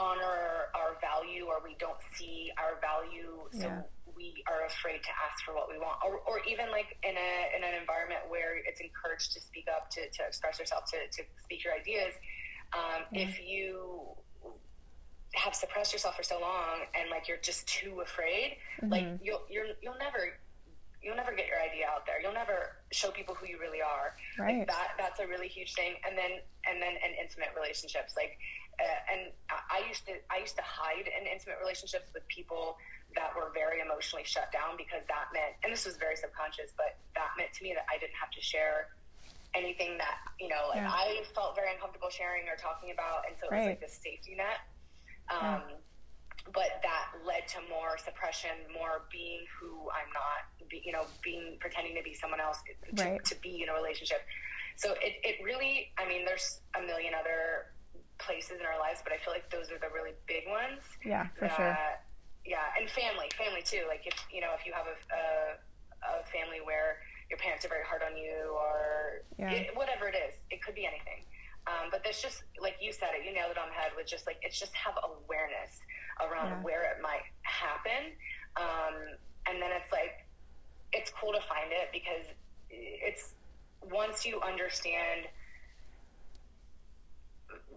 honor our value, or we don't see our value. So yeah. we are afraid to ask for what we want, or, or even like in a in an environment where it's encouraged to speak up, to, to express yourself, to, to speak your ideas. Um, If you have suppressed yourself for so long and like you're just too afraid mm-hmm. like you'll you're, you'll never you'll never get your idea out there you'll never show people who you really are right like that that's a really huge thing and then and then in intimate relationships like uh, and I used to I used to hide in intimate relationships with people that were very emotionally shut down because that meant and this was very subconscious but that meant to me that I didn't have to share anything that you know like yeah. I felt very uncomfortable sharing or talking about and so it right. was like this safety net um, yeah. But that led to more suppression, more being who I'm not, be, you know, being pretending to be someone else to, right. to be in a relationship. So it, it really, I mean, there's a million other places in our lives, but I feel like those are the really big ones. Yeah, for uh, sure. Yeah, and family, family too. Like if you know, if you have a, a, a family where your parents are very hard on you, or yeah. it, whatever it is, it could be anything. Um, but there's just like you said it, you nailed it on the head with just like it's just have awareness around yeah. where it might happen, um, and then it's like it's cool to find it because it's once you understand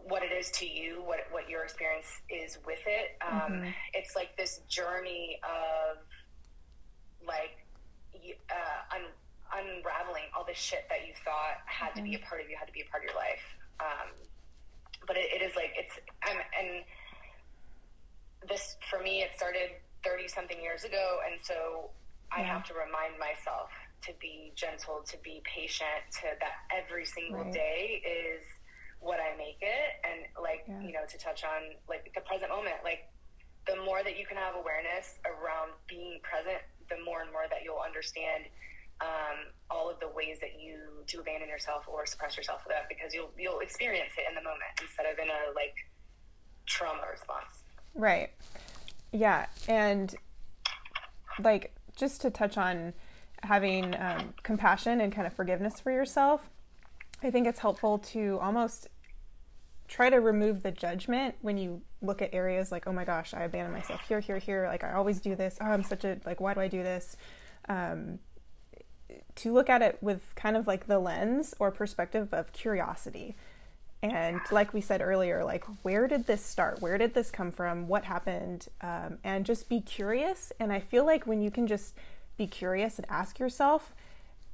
what it is to you, what what your experience is with it. Um, mm-hmm. It's like this journey of like uh, un- unraveling all this shit that you thought had mm-hmm. to be a mm-hmm. part of you, had to be a part of your life. Um, but it, it is like it's I'm, and this for me it started 30 something years ago and so yeah. i have to remind myself to be gentle to be patient to that every single right. day is what i make it and like yeah. you know to touch on like the present moment like the more that you can have awareness around being present the more and more that you'll understand um, all of the ways that you do abandon yourself or suppress yourself for that because you'll you'll experience it in the moment instead of in a like trauma response. Right. Yeah, and like just to touch on having um, compassion and kind of forgiveness for yourself, I think it's helpful to almost try to remove the judgment when you look at areas like, oh my gosh, I abandon myself here, here, here. Like I always do this. Oh, I'm such a like, why do I do this? Um, to look at it with kind of like the lens or perspective of curiosity. And like we said earlier, like where did this start? Where did this come from? What happened? Um, and just be curious. And I feel like when you can just be curious and ask yourself,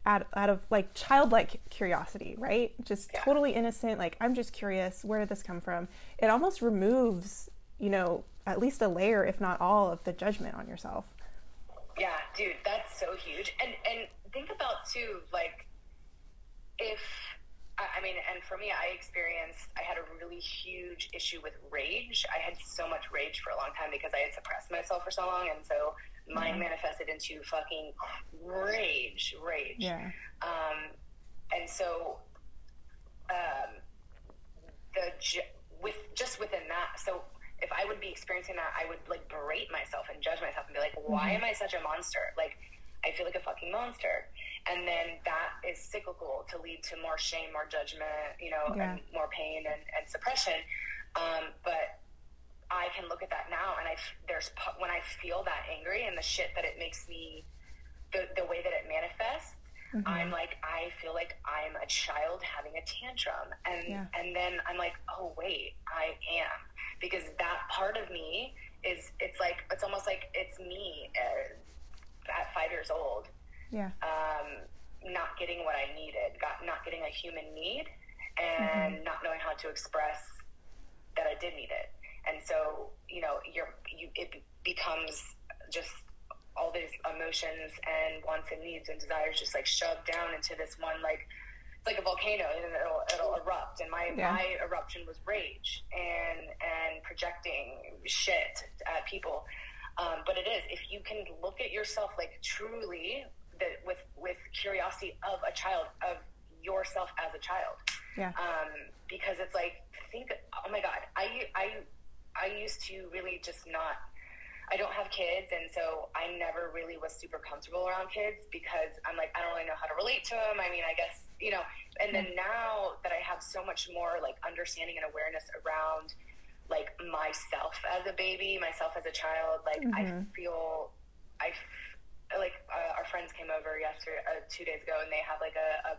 out, out of like childlike curiosity, right? Just yeah. totally innocent, like I'm just curious, where did this come from? It almost removes, you know, at least a layer, if not all, of the judgment on yourself. Yeah, dude, that's so huge. And and think about too, like if I mean, and for me, I experienced, I had a really huge issue with rage. I had so much rage for a long time because I had suppressed myself for so long. And so mine manifested into fucking rage, rage. Yeah. Um, and so, um, the with just within that, so if I would be experiencing that, I would like berate myself and judge myself and be like, why mm-hmm. am I such a monster? Like, I feel like a fucking monster. And then that is cyclical to lead to more shame, more judgment, you know, yeah. and more pain and, and suppression. Um, but I can look at that now, and I there's when I feel that angry and the shit that it makes me, the the way that it manifests. Mm-hmm. I'm like I feel like I'm a child having a tantrum, and yeah. and then I'm like, oh wait, I am because that part of me is it's like it's almost like it's me uh, at five years old. Yeah. Um, not getting what I needed, got not getting a human need, and mm-hmm. not knowing how to express that I did need it and so you know you're you it becomes just all these emotions and wants and needs and desires just like shoved down into this one like it's like a volcano and it'll it'll erupt. And my yeah. my eruption was rage and and projecting shit at people. Um, but it is if you can look at yourself like truly that with with curiosity of a child of yourself as a child. Yeah. Um, because it's like think oh my god i i I used to really just not. I don't have kids, and so I never really was super comfortable around kids because I'm like, I don't really know how to relate to them. I mean, I guess you know. And then now that I have so much more like understanding and awareness around like myself as a baby, myself as a child, like mm-hmm. I feel, I like uh, our friends came over yesterday, uh, two days ago, and they have like a, a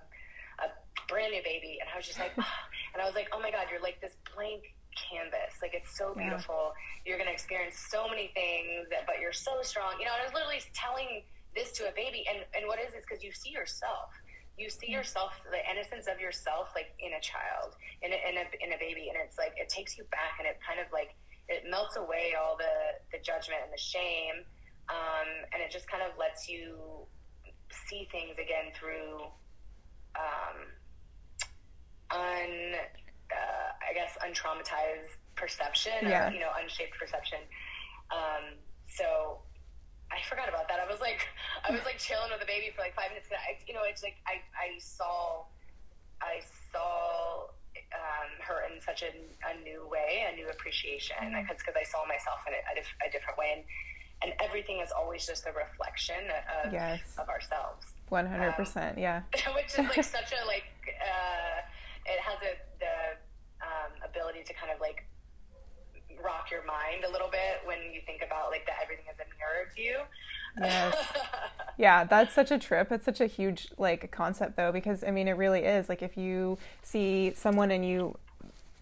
a brand new baby, and I was just like, and I was like, oh my god, you're like this blank canvas. Like it's so beautiful. Yeah. You're going to experience so many things, but you're so strong. You know, and I was literally telling this to a baby, and and what is this? Because you see yourself. You see yourself, the innocence of yourself, like in a child, in a, in a in a baby, and it's like it takes you back, and it kind of like it melts away all the the judgment and the shame, um, and it just kind of lets you see things again through um, un uh, I guess, untraumatized perception yeah. or, you know, unshaped perception. Um, so I forgot about that. I was like, I was like chilling with the baby for like five minutes. I, you know, it's like I, I saw, I saw um, her in such a, a, new way, a new appreciation. Mm-hmm. Because because I saw myself in a, a, a, different way, and and everything is always just a reflection of yes. of ourselves. One hundred percent, yeah. Which is like such a like. Uh, it has a the um, ability to kind of like rock your mind a little bit when you think about like that everything is a mirror to you. Yes. yeah, that's such a trip. It's such a huge like concept though because I mean it really is like if you see someone and you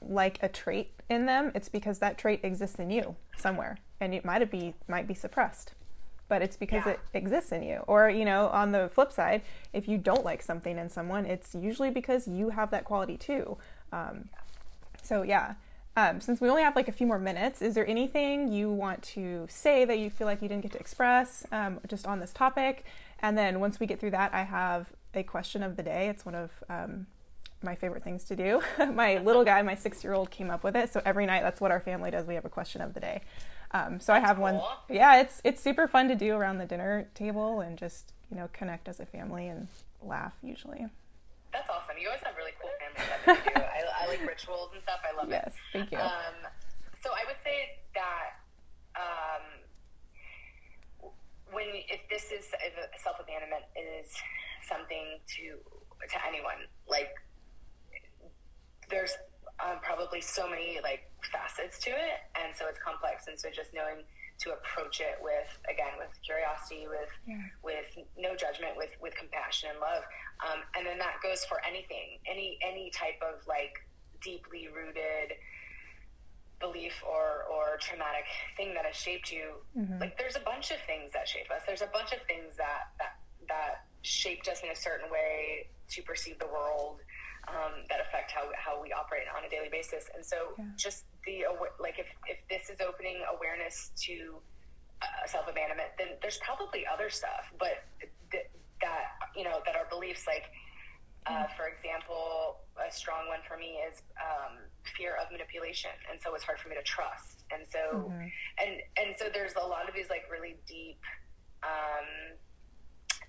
like a trait in them, it's because that trait exists in you somewhere and it might be might be suppressed. But it's because yeah. it exists in you. Or, you know, on the flip side, if you don't like something in someone, it's usually because you have that quality too. Um, so yeah. Um, since we only have like a few more minutes, is there anything you want to say that you feel like you didn't get to express um, just on this topic? And then once we get through that, I have a question of the day. It's one of um, my favorite things to do. my little guy, my six year old, came up with it. So every night, that's what our family does. We have a question of the day. Um, so I have cool. one. Yeah, it's it's super fun to do around the dinner table and just you know connect as a family and laugh usually. That's awesome. You always have really cool family stuff do. I, I, like rituals and stuff. I love yes, it. Yes, thank you. Um, so I would say that um, when if this is if self abandonment is something to to anyone, like there's um, probably so many like facets to it, and so it's complex. And so just knowing to approach it with again with curiosity, with yeah. with no judgment, with with compassion and love, um, and then that goes for anything, any any type of like deeply rooted belief or or traumatic thing that has shaped you mm-hmm. like there's a bunch of things that shape us there's a bunch of things that that that shaped us in a certain way to perceive the world um, that affect how, how we operate on a daily basis and so yeah. just the like if, if this is opening awareness to uh, self-abandonment then there's probably other stuff but th- that you know that our beliefs like uh, for example, a strong one for me is um, fear of manipulation, and so it's hard for me to trust. And so, mm-hmm. and and so there's a lot of these like really deep um,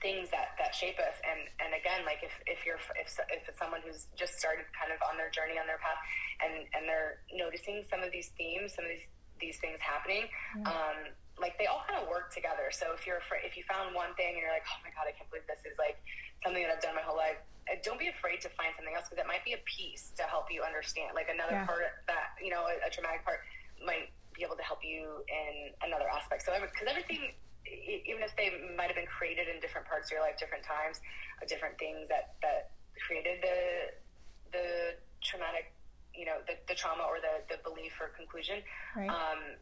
things that that shape us. And and again, like if if you're if if it's someone who's just started kind of on their journey on their path, and and they're noticing some of these themes, some of these these things happening. Mm-hmm. Um, like they all kind of work together. So if you're afraid, if you found one thing and you're like, oh my god, I can't believe this is like something that I've done my whole life, uh, don't be afraid to find something else because it might be a piece to help you understand. Like another yeah. part that you know, a, a, traumatic part might be able to help you in another aspect. So because everything, even if they might have been created in different parts of your life, different times, uh, different things that that created the the traumatic, you know, the, the trauma or the the belief or conclusion. Right. Um,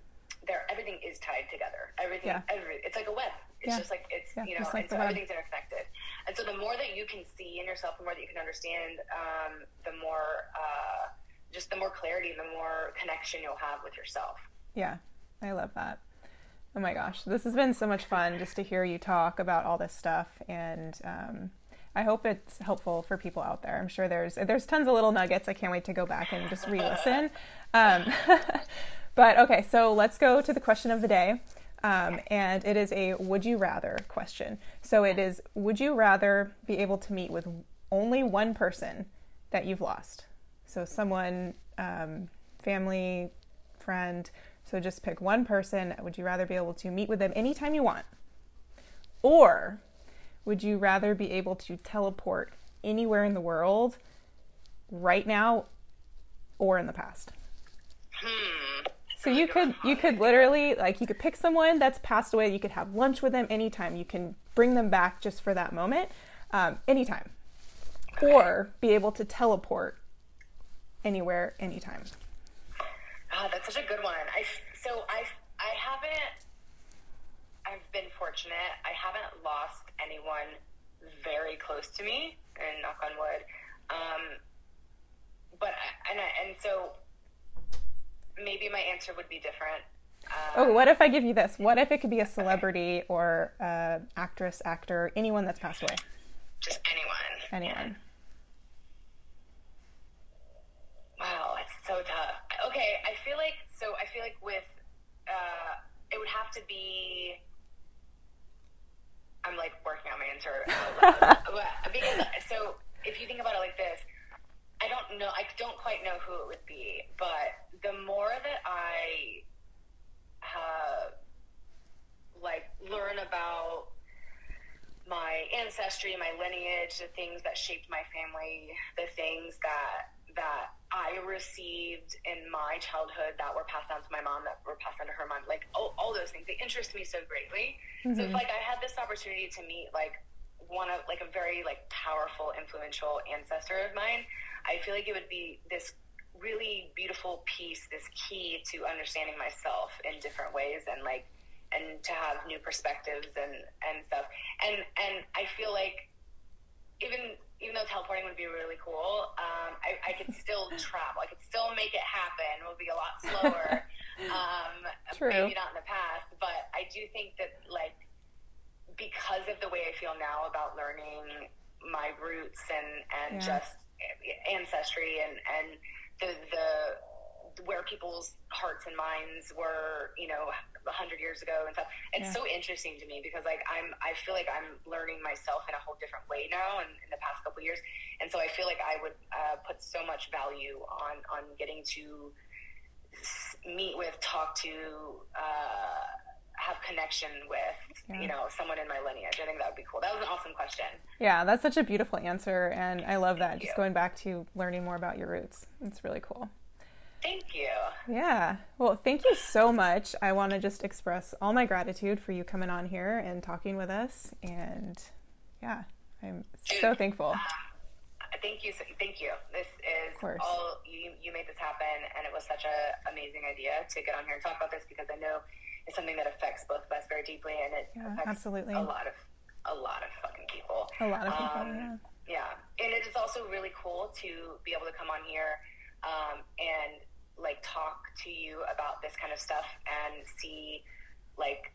there everything is tied together. Everything, yeah. every, it's like a web. It's yeah. just like it's yeah, you know, like and so everything's interconnected. And so the more that you can see in yourself, the more that you can understand, um, the more uh, just the more clarity, the more connection you'll have with yourself. Yeah, I love that. Oh my gosh, this has been so much fun just to hear you talk about all this stuff, and um, I hope it's helpful for people out there. I'm sure there's there's tons of little nuggets. I can't wait to go back and just re-listen. Um, But okay, so let's go to the question of the day. Um, and it is a would you rather question. So it is would you rather be able to meet with only one person that you've lost? So someone, um, family, friend. So just pick one person. Would you rather be able to meet with them anytime you want? Or would you rather be able to teleport anywhere in the world right now or in the past? Hmm. So you could you could literally like you could pick someone that's passed away. You could have lunch with them anytime. You can bring them back just for that moment, um, anytime, or be able to teleport anywhere, anytime. Oh, that's such a good one. I so I I haven't. I've been fortunate. I haven't lost anyone very close to me, and knock on wood. Um, but and I, and so maybe my answer would be different. Um, oh, what if I give you this? What if it could be a celebrity or uh, actress, actor, anyone that's passed away? Just anyone. Anyone. Wow, it's so tough. Okay, I feel like so. I feel like with uh, it would have to be. I'm like working on my answer because so if you think about it like this, I don't know. I don't quite know who it would be, but the more that I have, like, learn about my ancestry, my lineage, the things that shaped my family, the things that that I received in my childhood that were passed down to my mom, that were passed down to her mom, like all, all those things, they interest me so greatly. Mm-hmm. So if like I had this opportunity to meet like one of like a very like powerful, influential ancestor of mine, I feel like it would be this really beautiful piece, this key to understanding myself in different ways and like and to have new perspectives and and stuff. And and I feel like even even though teleporting would be really cool, um, I, I could still travel. I could still make it happen. It would be a lot slower. um, True. Maybe not in the past, but I do think that like because of the way I feel now about learning my roots and and yeah. just ancestry and and the the where people's hearts and minds were, you know, a hundred years ago and stuff. It's yeah. so interesting to me because like I'm, I feel like I'm learning myself in a whole different way now and in the past couple years. And so I feel like I would uh, put so much value on, on getting to meet with, talk to, uh, have connection with yeah. you know someone in my lineage i think that would be cool that was an awesome question yeah that's such a beautiful answer and i love that Thank just going back to learning more about your roots it's really cool Thank you. Yeah. Well, thank you so much. I want to just express all my gratitude for you coming on here and talking with us. And yeah, I'm so thankful. Thank you. Thank you. This is all you. You made this happen, and it was such a amazing idea to get on here and talk about this because I know it's something that affects both of us very deeply, and it yeah, affects absolutely. a lot of a lot of fucking people. A lot of people. Um, yeah. Yeah, and it is also really cool to be able to come on here um, and like talk to you about this kind of stuff and see like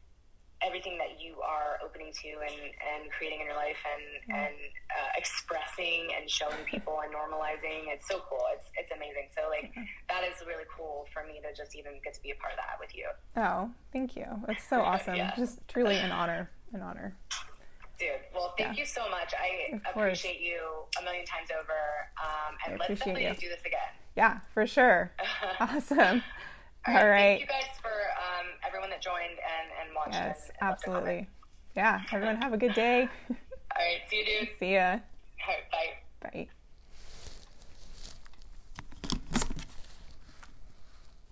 everything that you are opening to and, and creating in your life and, mm. and uh, expressing and showing people and normalizing. It's so cool. It's, it's amazing. So like that is really cool for me to just even get to be a part of that with you. Oh, thank you. It's so awesome. yeah. Just truly an honor, an honor. Dude, well, thank yeah. you so much. I appreciate you a million times over. Um, and let's definitely you. do this again. Yeah, for sure. awesome. All right. All right. Thank you guys for um, everyone that joined and, and watched. Yes, and, and absolutely. Yeah, everyone have a good day. All right. See you, dude. See ya. All right. Bye. Bye.